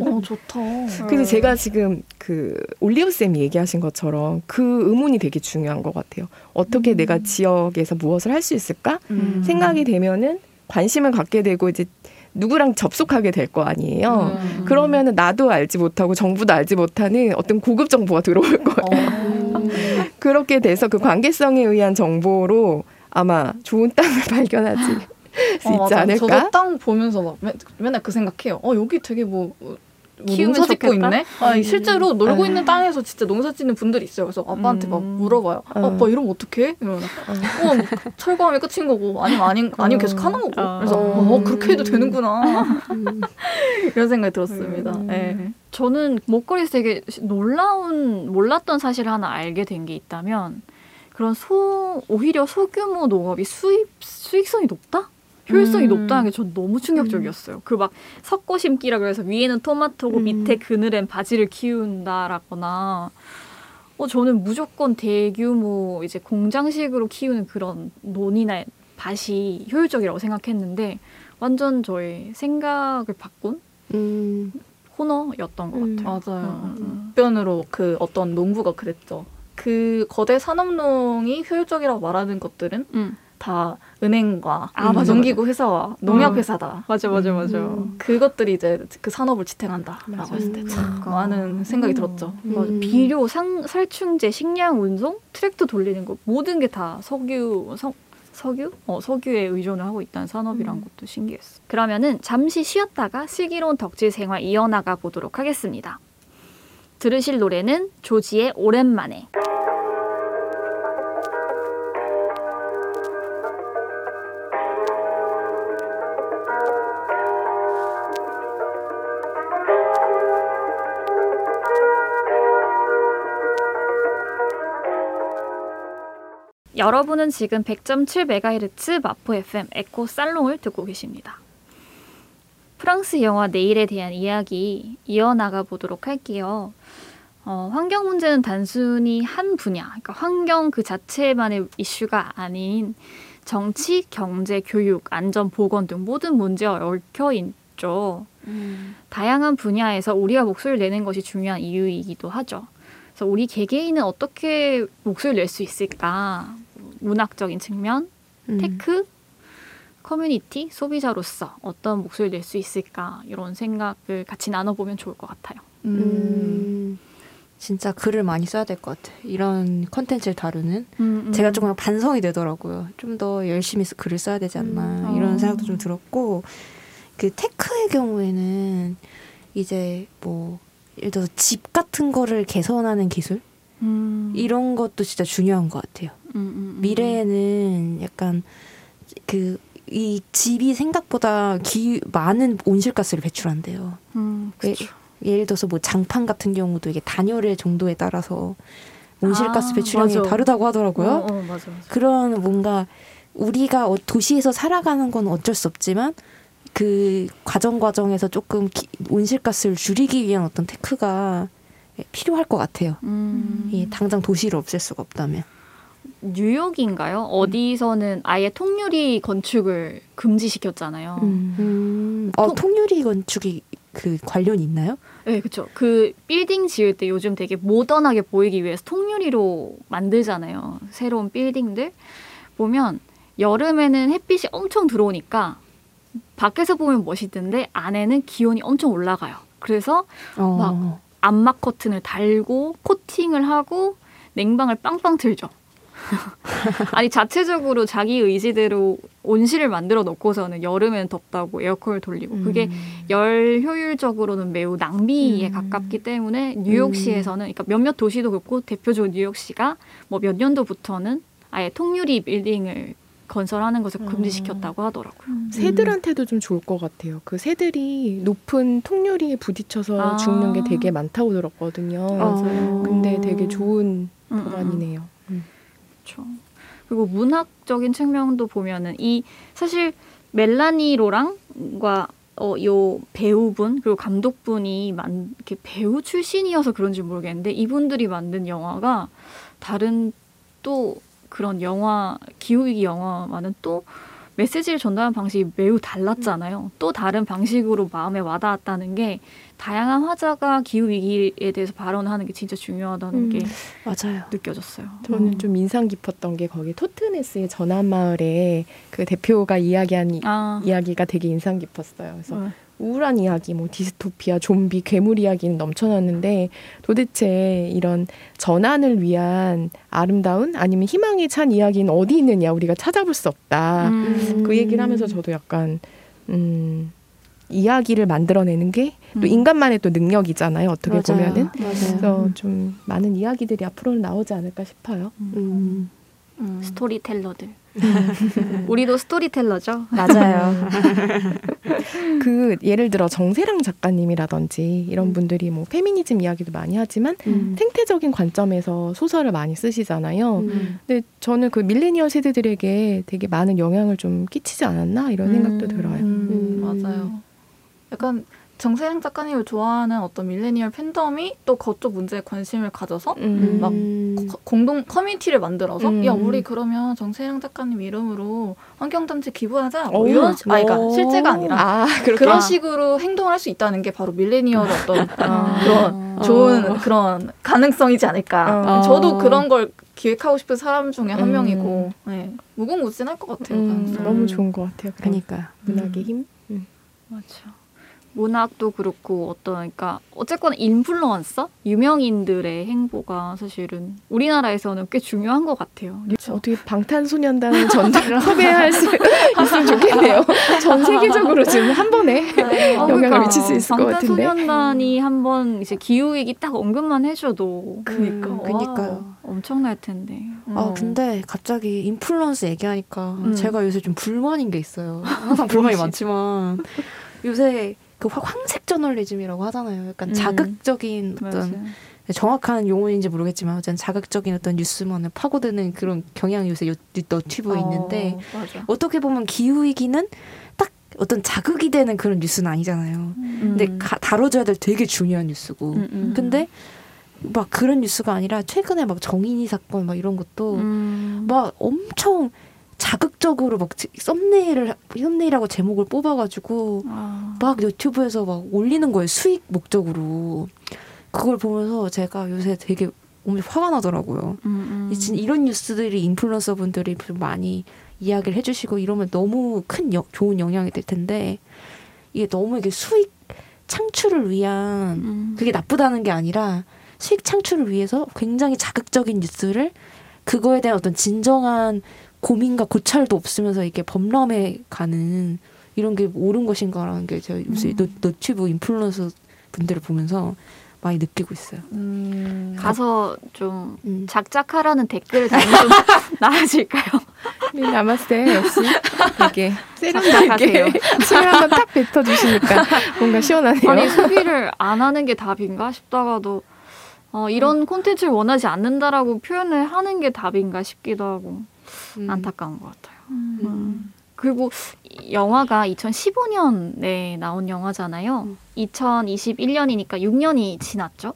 어 좋다. 그래서 제가 지금 그 올리브 쌤이 얘기하신 것처럼 그 의문이 되게 중요한 것 같아요. 어떻게 음. 내가 지역에서 무엇을 할 수 있을까 음. 생각이 되면은 관심을 갖게 되고 이제 누구랑 접속하게 될 거 아니에요. 음. 그러면은 나도 알지 못하고 정부도 알지 못하는 어떤 고급 정보가 들어올 거예요. 어. 그렇게 돼서 그 관계성에 의한 정보로 아마 좋은 땅을 발견하지 수 어, 있지 맞아. 않을까? 저도 땅 보면서 막 맨, 맨날 그 생각해요. 어 여기 되게 뭐, 뭐 농사 짓고 좋겠다? 있네. 아, 실제로 놀고 음. 있는 땅에서 진짜 농사 짓는 분들이 있어요. 그래서 아빠한테 막 음. 물어봐요. 어. 아빠 이러면 어떡해? 이러면 어, 뭐 철거하면 끝인 거고 아니면 아니 아니면 계속 하는 거고. 어. 그래서 어, 그렇게 해도 되는구나 음. 이런 생각이 들었습니다. 음. 예. 저는 목걸이에서 되게 놀라운 몰랐던 사실을 하나 알게 된 게 있다면 그런 소 오히려 소규모 농업이 수입 수익성이 높다? 효율성이 음. 높다는 게 전 너무 충격적이었어요. 그막 섞어 심기라 그래서 위에는 토마토고 음. 밑에 그늘엔 바지를 키운다라거나 어 저는 무조건 대규모 이제 공장식으로 키우는 그런 논이나 밭이 효율적이라고 생각했는데 완전 저의 생각을 바꾼 음, 코너였던 것 음. 같아요. 맞아요. 음, 음, 음. 답변으로 그 어떤 농부가 그랬죠. 그 거대 산업농이 효율적이라고 말하는 것들은 음. 다 은행과 아, 맞아, 농기구 회사와 농약 회사다. 맞아 맞아 맞아. 음. 그것들이 이제 그 산업을 지탱한다라고 맞아. 했을 때 음. 참 많은 생각이 들었죠. 맞아. 음. 비료, 상, 살충제, 식량 운송, 트랙터 돌리는 거 모든 게 다 석유, 석, 석유? 어, 석유에 의존을 하고 있다는 산업이란 것도 신기했어. 그러면은 잠시 쉬었다가 슬기로운 덕질 생활 이어나가 보도록 하겠습니다. 들으실 노래는 조지의 오랜만에. 여러분은 지금 100.7MHz 마포 FM 에코 살롱을 듣고 계십니다. 프랑스 영화 내일에 대한 이야기 이어나가 보도록 할게요. 어, 환경 문제는 단순히 한 분야, 그러니까 환경 그 자체만의 이슈가 아닌 정치, 경제, 교육, 안전, 보건 등 모든 문제와 얽혀 있죠. 다양한 분야에서 우리가 목소리를 내는 것이 중요한 이유이기도 하죠. 그래서 우리 개개인은 어떻게 목소리를 낼 수 있을까? 문학적인 측면, 음. tech, 커뮤니티, 소비자로서 어떤 목소리를 낼수 있을까? 이런 생각을 같이 나눠보면 좋을 것 같아요. 음, 진짜 글을 많이 써야 될 것 같아. 이런 컨텐츠를 다루는. 음, 음. 제가 조금 반성이 되더라고요. 좀 더 열심히 써- 글을 써야 되지 않나 음. 이런 어. 생각도 좀 들었고 그 테크의 경우에는 이제 뭐 예를 들어서 집 같은 거를 개선하는 기술 음, 이런 것도 진짜 중요한 것 같아요. 음, 음, 음. 미래에는 약간 그 이 집이 생각보다 기, 많은 온실가스를 배출한대요. 음, 그쵸. 예를 들어서 뭐 장판 같은 경우도 이게 단열의 정도에 따라서 온실가스 아, 배출량이 맞아. 다르다고 하더라고요. 어, 어, 맞아, 맞아. 그런 뭔가 우리가 어- 도시에서 살아가는 건 어쩔 수 없지만 그 과정 과정에서 조금 기- 온실가스를 줄이기 위한 어떤 테크가 필요할 것 같아요. 음. 이 당장 도시를 없앨 수가 없다면. 뉴욕인가요? 어디서는 아예 통유리 건축을 금지시켰잖아요. 음. 어, 통- 통유리 건축이 그 관련이 있나요? 네, 그렇죠. 그 빌딩 지을 때 요즘 되게 모던하게 보이기 위해서 통유리로 만들잖아요. 새로운 빌딩들 보면 여름에는 햇빛이 엄청 들어오니까 밖에서 보면 멋있던데 안에는 기온이 엄청 올라가요. 그래서 어. 막 암막 커튼을 달고 코팅을 하고 냉방을 빵빵 틀죠. 아니 자체적으로 자기 의지대로 온실을 만들어 놓고서는 여름엔 덥다고 에어컨을 돌리고 그게 열 효율적으로는 매우 낭비에 음. 가깝기 때문에 뉴욕시에서는 그러니까 몇몇 도시도 그렇고 대표적으로 뉴욕시가 뭐 몇 년도부터는 아예 통유리 빌딩을 건설하는 것을 음. 금지시켰다고 하더라고요. 새들한테도 좀 좋을 것 같아요. 그 새들이 높은 통유리에 부딪혀서 아. 죽는 게 되게 많다고 들었거든요. 어. 근데 되게 좋은 음, 음, 법안이네요. 음. 그렇죠. 그리고 문학적인 측면도 보면은 이 사실 멜라니 로랑과 어, 요 배우분 그리고 감독분이 만 이렇게 배우 출신이어서 그런지 모르겠는데 이분들이 만든 영화가 다른 또 그런 영화 기후위기 영화와는 또 메시지를 전달하는 방식이 매우 달랐잖아요. 또 다른 방식으로 마음에 와닿았다는 게 다양한 화자가 기후 위기에 대해서 발언하는 게 진짜 중요하다는 음. 게 맞아요. 느껴졌어요. 저는 좀 인상 깊었던 게 거기 토트네스의 전환 마을에 그 대표가 이야기한 이, 아, 이야기가 되게 인상 깊었어요. 그래서 어. 우울한 이야기, 뭐 디스토피아, 좀비, 괴물 이야기는 넘쳐났는데 도대체 이런 전환을 위한 아름다운 아니면 희망에 찬 이야기는 어디 있느냐 우리가 찾아볼 수 없다. 음. 그 얘기를 하면서 저도 약간 음, 이야기를 만들어내는 게또 음. 인간만의 또 능력이잖아요. 어떻게 맞아요. 보면은 맞아요. 그래서 좀 많은 이야기들이 앞으로는 나오지 않을까 싶어요. 음. 음. storyteller들. 우리도 storyteller죠. 맞아요. 그 예를 들어 정세랑 작가님이라든지 이런 분들이 뭐 페미니즘 이야기도 많이 하지만 음. 생태적인 관점에서 소설을 많이 쓰시잖아요. 음. 근데 저는 그 밀레니얼 세대들에게 되게 많은 영향을 좀 끼치지 않았나 이런 생각도 들어요. 음, 음. 맞아요. 약간 정세영 작가님을 좋아하는 어떤 밀레니얼 팬덤이 또 그쪽 문제에 관심을 가져서 음. 막 음. 거- 공동 커뮤니티를 만들어서 음. 야 우리 그러면 정세영 작가님 이름으로 환경단체 기부하자 뭐 오. 이런 시- 아 그러니까 오. 실제가 아니라 아, 그렇게 그런 식으로 행동을 할 수 있다는 게 바로 밀레니얼 어떤 아. 그런 어. 좋은 그런 가능성이지 않을까. 어. 저도 그런 걸 기획하고 싶은 사람 중에 한 음. 명이고 네. 무궁무진할 것 같아요. 음, 가능성. 너무 좋은 것 같아요. 그러니까. 문학의 힘. 음. 맞죠. 문학도 그렇고 어떤 그러니까 어쨌거나 인플루언서 유명인들의 행보가 사실은 우리나라에서는 꽤 중요한 것 같아요. 어떻게 방탄소년단 전달 섭외할 수 있으면 좋겠네요. 전 세계적으로 지금 한 번에 어, 영향을 그러니까 미칠 수 있을 것 같은데. 방탄소년단이 한 번 이제 기후 위기 딱 언급만 해줘도 그니까. 음, 그니까요. 와, 엄청날 텐데. 아 어. 근데 갑자기 인플루언스 얘기하니까 음. 제가 요새 좀 불만인 게 있어요. 항상 불만이 많지만 요새 그 화- 황색 저널리즘이라고 하잖아요. 약간 음. 자극적인 어떤 맞아요. 정확한 용어인지 모르겠지만 어쨌든 자극적인 어떤 뉴스만을 파고드는 그런 경향이 요새 요- 너튜브에 있는데 어, 맞아. 어떻게 보면 기후 위기는 딱 어떤 자극이 되는 그런 뉴스는 아니잖아요. 근데 음. 가- 다뤄줘야 될 되게 중요한 뉴스고. 음, 음. 근데 막 그런 뉴스가 아니라 최근에 막 정인이 사건 막 이런 것도 음. 막 엄청 자극적으로 막 지- 썸네일을 썸네일하고 제목을 뽑아가지고 아. 막 유튜브에서 막 올리는 거예요 수익 목적으로 그걸 보면서 제가 요새 되게 엄청 화가 나더라고요. 음, 음. 이 진- 이런 뉴스들이 인플루언서 분들이 좀 많이 이야기를 해주시고 이러면 너무 큰 여- 좋은 영향이 될 텐데 이게 너무 이게 수익 창출을 위한 음. 그게 나쁘다는 게 아니라 수익 창출을 위해서 굉장히 자극적인 뉴스를 그거에 대한 어떤 진정한 고민과 고찰도 없으면서 이게 범람해 가는 이런 게 옳은 것인가라는 게 제가 요새 음. 유, 유튜브 인플루언서 분들을 보면서 많이 느끼고 있어요. 음. 가서 좀 음. 작작하라는 댓글을 달면 좀 나아질까요? 나마스테 역시 되게. 세련되게 침을 한번 탁 뱉어주시니까 뭔가 시원하네요. 아니 소비를 안 하는 게 답인가 싶다가도 어, 이런 콘텐츠를 원하지 않는다라고 표현을 하는 게 답인가 싶기도 하고 음. 안타까운 것 같아요. 음. 그리고 이 영화가 2015년에 나온 영화잖아요. 음. 2021년이니까 6년이 지났죠.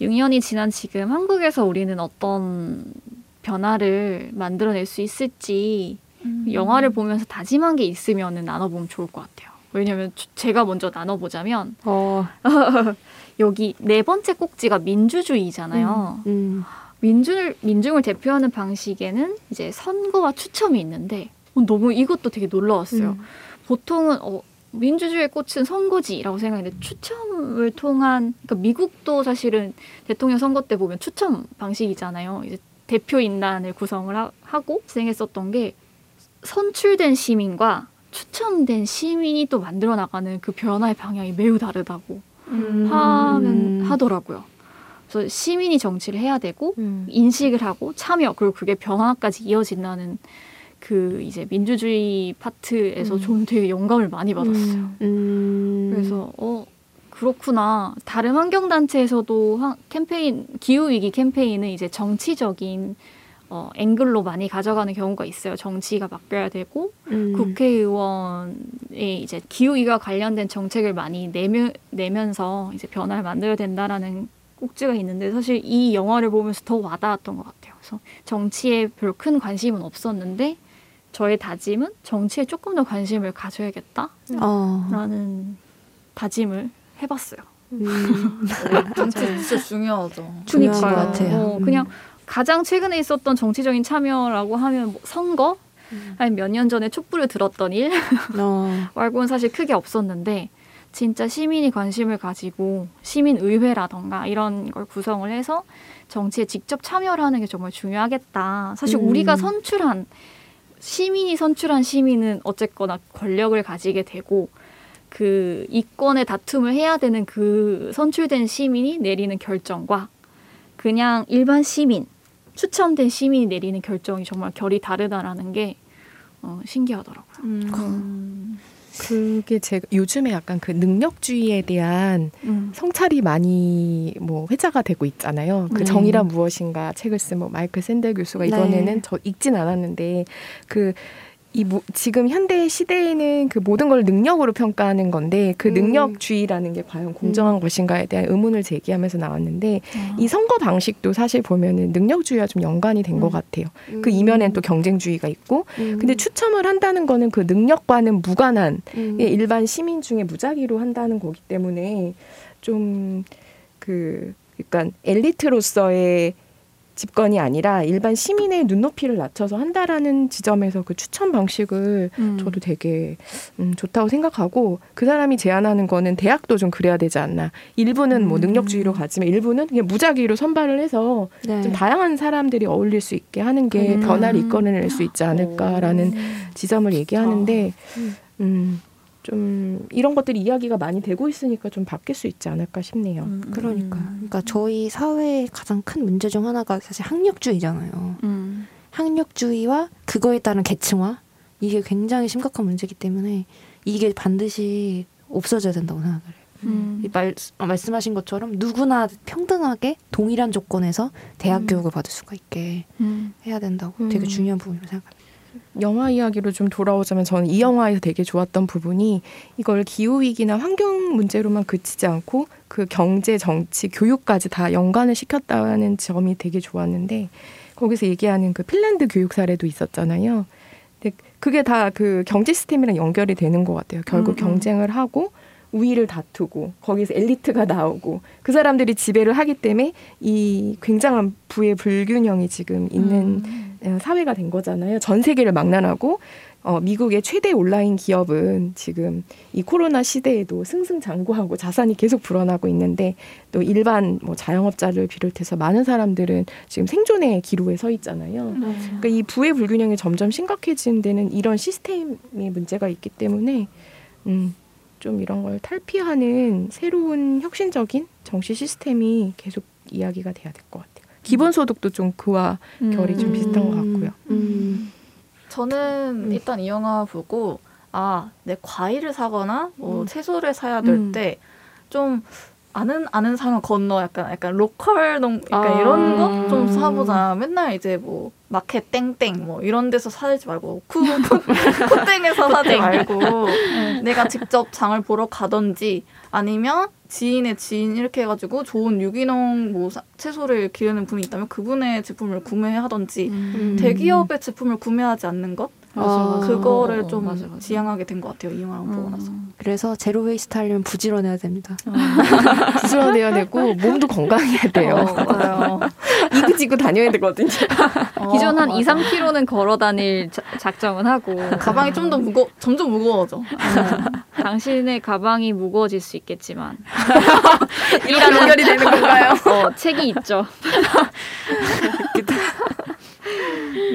6년이 지난 지금 한국에서 우리는 어떤 변화를 만들어낼 수 있을지 영화를 보면서 다짐한 게 있으면 나눠보면 좋을 것 같아요. 왜냐면 주- 제가 먼저 나눠보자면 어. 여기 네 번째 꼭지가 민주주의잖아요. 음. 민중 민중을 대표하는 방식에는 이제 선거와 추첨이 있는데 어, 너무 이것도 되게 놀라웠어요. 음. 보통은 어, 민주주의의 꽃은 선거지라고 생각했는데 추첨을 통한 그러니까 미국도 사실은 대통령 선거 때 보면 추첨 방식이잖아요. 이제 대표 인단을 구성을 하, 고 진행했었던 게 선출된 시민과 추첨된 시민이 또 만들어 나가는 그 변화의 방향이 매우 다르다고 음. 하면 하더라고요. 그래서 시민이 정치를 해야 되고 음. 인식을 하고 참여 그리고 그게 변화까지 이어진다는 그 이제 민주주의 파트에서 음. 저는 되게 영감을 많이 받았어요. 음. 그래서 어 그렇구나. 다른 환경 단체에서도 한- 캠페인 기후 위기 캠페인은 이제 정치적인 어 앵글로 많이 가져가는 경우가 있어요. 정치가 바뀌어야 되고 음. 국회의원의 이제 기후위기와 관련된 정책을 많이 내면, 내면서 이제 변화를 만들어야 된다라는 꼭지가 있는데 사실 이 영화를 보면서 더 와닿았던 것 같아요. 그래서 정치에 별로 큰 관심은 없었는데 저의 다짐은 정치에 조금 더 관심을 가져야겠다라는 어. 다짐을 해봤어요. 음. 정치 진짜 중요하죠. 중요한 것. 같아요. 어, 음. 그냥 가장 최근에 있었던 정치적인 참여라고 하면 뭐 선거, 음. 아니 몇년 전에 촛불을 들었던 일, 어. 말고는 사실 크게 없었는데 진짜 시민이 관심을 가지고 시민 의회라던가 이런 걸 구성을 해서 정치에 직접 참여를 하는 게 정말 중요하겠다. 사실 음. 우리가 선출한 시민이 선출한 시민은 어쨌거나 권력을 가지게 되고 그 이권의 다툼을 해야 되는 그 선출된 시민이 내리는 결정과 그냥 일반 시민 추첨된 시민이 내리는 결정이 정말 결이 다르다라는 게 어, 신기하더라고요. 음. 그게 제가 요즘에 약간 그 능력주의에 대한 음. 성찰이 많이 뭐 회자가 되고 있잖아요. 그 네. 정의란 무엇인가 책을 쓴 뭐 마이클 샌델 교수가 네. 이번에는 저 읽진 않았는데 그 이 지금 현대 시대에는 그 모든 걸 능력으로 평가하는 건데 그 음. 능력주의라는 게 과연 공정한 것인가에 대한 의문을 제기하면서 나왔는데 아. 이 선거 방식도 사실 보면은 능력주의와 좀 연관이 된것 음. 같아요. 그 이면엔 또 경쟁주의가 있고 음. 근데 추첨을 한다는 거는 그 능력과는 무관한 음. 예, 일반 시민 중에 무작위로 한다는 거기 때문에 좀 그 그러니까 엘리트로서의 집권이 아니라 일반 시민의 눈높이를 낮춰서 한다라는 지점에서 그 추천 방식을 음. 저도 되게 음, 좋다고 생각하고 그 사람이 제안하는 거는 대학도 좀 그래야 되지 않나 일부는 뭐 음. 능력주의로 가지만 일부는 그냥 무작위로 선발을 해서 네. 좀 다양한 사람들이 어울릴 수 있게 하는 게 음. 변화를 이끌어낼 수 있지 않을까라는 지점을 얘기하는데 음. 음, 좀 이런 것들이 이야기가 많이 되고 있으니까 좀 바뀔 수 있지 않을까 싶네요. 음. 그러니까 그러니까 저희 사회의 가장 큰 문제 중 하나가 사실 학력주의잖아요. 음. 학력주의와 그거에 따른 계층화 이게 굉장히 심각한 문제이기 때문에 이게 반드시 없어져야 된다고 생각을 해요. 음. 이 말, 어, 말씀하신 것처럼 누구나 평등하게 동일한 조건에서 대학 음. 교육을 받을 수가 있게 음. 해야 된다고 음. 되게 중요한 부분이라고 생각합니다. 영화 이야기로 좀 돌아오자면 저는 이 영화에서 되게 좋았던 부분이 이걸 기후 위기나 환경 문제로만 그치지 않고 그 경제, 정치, 교육까지 다 연관을 시켰다는 점이 되게 좋았는데 거기서 얘기하는 그 핀란드 교육 사례도 있었잖아요. 근데 그게 다 그 경제 시스템이랑 연결이 되는 것 같아요. 결국 음, 음. 경쟁을 하고 우위를 다투고 거기서 엘리트가 나오고 그 사람들이 지배를 하기 때문에 이 굉장한 부의 불균형이 지금 있는 음. 어, 사회가 된 거잖아요. 전 세계를 망라하고 어, 미국의 최대 온라인 기업은 지금 이 코로나 시대에도 승승장구하고 자산이 계속 불어나고 있는데 또 일반 뭐 자영업자를 비롯해서 많은 사람들은 지금 생존의 기로에 서 있잖아요. 그러니까 이 부의 불균형이 점점 심각해지는 데는 이런 시스템의 문제가 있기 때문에 음, 좀 이런 걸 탈피하는 새로운 혁신적인 정치 시스템이 계속 이야기가 돼야 될 것 같아요. 기본소득도 좀 그와 결이 좀 음. 비슷한 것 같고요. 음. 저는 일단 이 영화 보고 아, 내 과일을 사거나 뭐 음. 채소를 사야 될 음. 때좀 아는 아는 사람 건너 약간 약간 로컬 농 약간 아. 이런 거 좀 사보자. 맨날 이제 뭐 마켓 땡땡 뭐 이런 데서 사지 말고 쿠 쿠- 쿠땡에서 사지 말고 내가 직접 장을 보러 가던지 아니면 지인의 지인 이렇게 해가지고 좋은 유기농 뭐 사- 채소를 기르는 분이 있다면 그분의 제품을 구매하던지 음. 대기업의 제품을 구매하지 않는 것맞 아, 맞아. 그거를 어, 좀 맞아, 맞아. 지향하게 된 것 같아요 이 영화를 보고 나서 그래서 제로 웨이스트 하려면 부지런해야 됩니다. 부지런해야 되고 몸도 건강해야 돼요. 어, 맞아요 이고 지고 다녀야 되거든요. 기본 한 어, 2, 맞아. 3km는 걸어 다닐 자- 작정은 하고 가방이 좀 더 무거 점점 무거워져 당신의 가방이 무거워질 수 있겠지만 이런 연결이 되는 건가요? 어, 책이 있죠.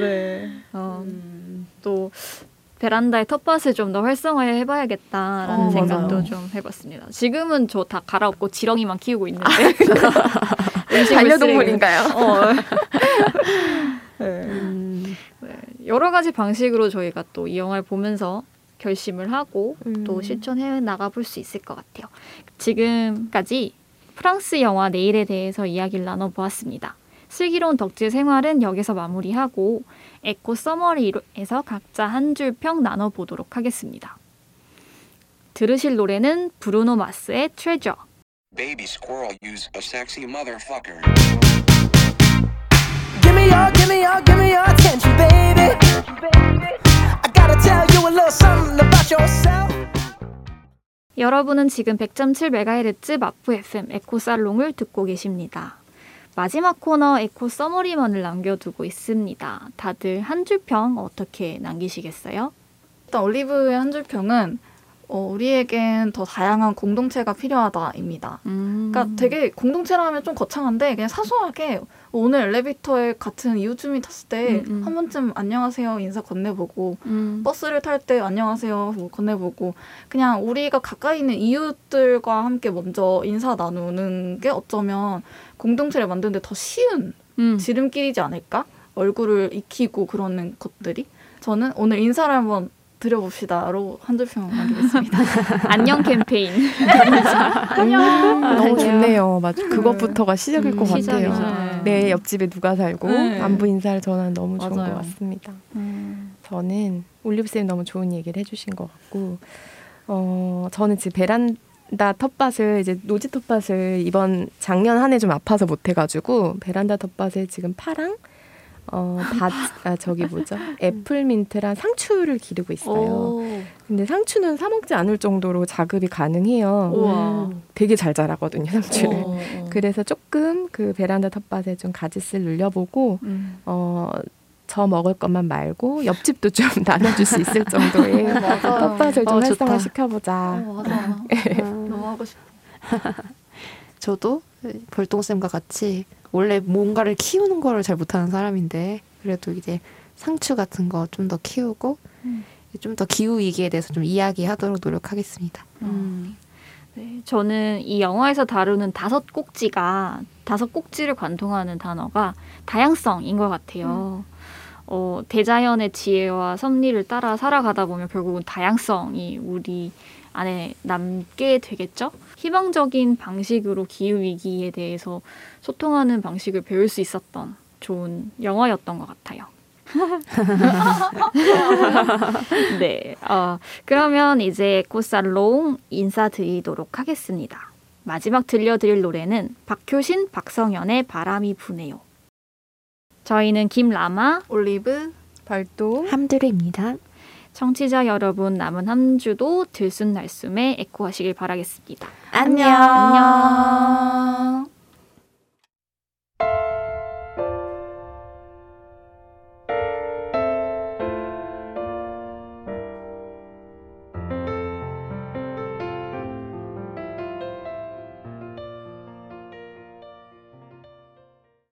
네 어, 또 베란다의 텃밭을 좀 더 활성화해 해봐야겠다라는 어, 생각도 맞아요. 좀 해봤습니다. 지금은 저 다 갈아엎고 지렁이만 키우고 있는데 반려동물인가요? 어, 네. 음. 네. 여러 가지 방식으로 저희가 또 이 영화를 보면서 결심을 하고 또 음. 실천해 나가볼 수 있을 것 같아요. 지금까지 프랑스 영화 내일에 대해서 이야기를 나눠보았습니다. 슬기로운 덕질 생활은 여기서 마무리하고 에코 서머리에서 각자 한 줄 평 나눠보도록 하겠습니다. 들으실 노래는 브루노 마스의 트레저. Baby squirrel, use a sexy motherfucker. Give me your, give me your, give me your attention, baby. I gotta tell you a little something about yourself. 여러분은 지금 100.7MHz 마프 FM 에코 살롱을 듣고 계십니다. 마지막 코너 eco summary만을 남겨두고 있습니다. 다들 한 줄 평 어떻게 남기시겠어요? 일단 올리브의 한 줄 평은 어, 우리에겐 더 다양한 공동체가 필요하다입니다. 그러니까 되게 공동체라면 좀 거창한데 그냥 사소하게 오늘 엘리베이터에 같은 이웃주민 탔을 때 음, 음. 한 번쯤 안녕하세요 인사 건네보고 음. 버스를 탈 때 안녕하세요 뭐 건네보고 그냥 우리가 가까이 있는 이웃들과 함께 먼저 인사 나누는 게 어쩌면 공동체를 만드는데 더 쉬운 음. 지름길이지 않을까? 얼굴을 익히고 그러는 것들이 저는 오늘 인사를 한번 드려봅시다로 한 줄평 남기겠습니다. 안녕 캠페인. 너무 좋네요. 맞아. 그것부터가 시작일 음, 것 시작이죠. 같아요. 내 옆집에 누가 살고 네. 안부 인사를 전하는 너무 좋은 맞아요. 것 같습니다. 음. 저는 올리브 쌤 너무 좋은 얘기를 해주신 것 같고, 어 저는 지금 베란 다 텃밭을 이제 노지 텃밭을 이번 작년 한 해 좀 아파서 못 해가지고 베란다 텃밭에 지금 파랑 어 밭 아 저기 뭐죠 애플민트랑 상추를 기르고 있어요. 오. 근데 상추는 사 먹지 않을 정도로 자급이 가능해요. 우와. 되게 잘 자라거든요 상추를. 어, 어. 그래서 조금 그 베란다 텃밭에 좀 가지씨를 눌려보고 음. 어. 저 먹을 것만 말고 옆집도 좀 나눠줄 수 있을 정도의 텃밭을 좀 어, 좋다. 활성화 시켜보자. 어, 맞아. 하고 싶어. 저도 벌똥쌤과 같이 원래 뭔가를 키우는 거를 잘 못하는 사람인데 그래도 이제 상추 같은 거 좀 더 키우고 음. 좀더 기후 위기에 대해서 좀 이야기하도록 노력하겠습니다. 음. 네, 저는 이 영화에서 다루는 다섯 꼭지가 다섯 꼭지를 관통하는 단어가 다양성인 것 같아요. 어, 대자연의 지혜와 섭리를 따라 살아가다 보면 결국은 다양성이 우리 안에 남게 되겠죠? 희망적인 방식으로 기후 위기에 대해서 소통하는 방식을 배울 수 있었던 좋은 영화였던 것 같아요. 네. 어, 그러면 이제 꽃살롱 인사드리도록 하겠습니다. 마지막 들려드릴 노래는 박효신, 박성현의 바람이 부네요. 저희는 김라마, 올리브 발도 함드르입니다. 청취자 여러분 남은 한 주도 들숨날숨에 에코하시길 바라겠습니다. 안녕. 안녕.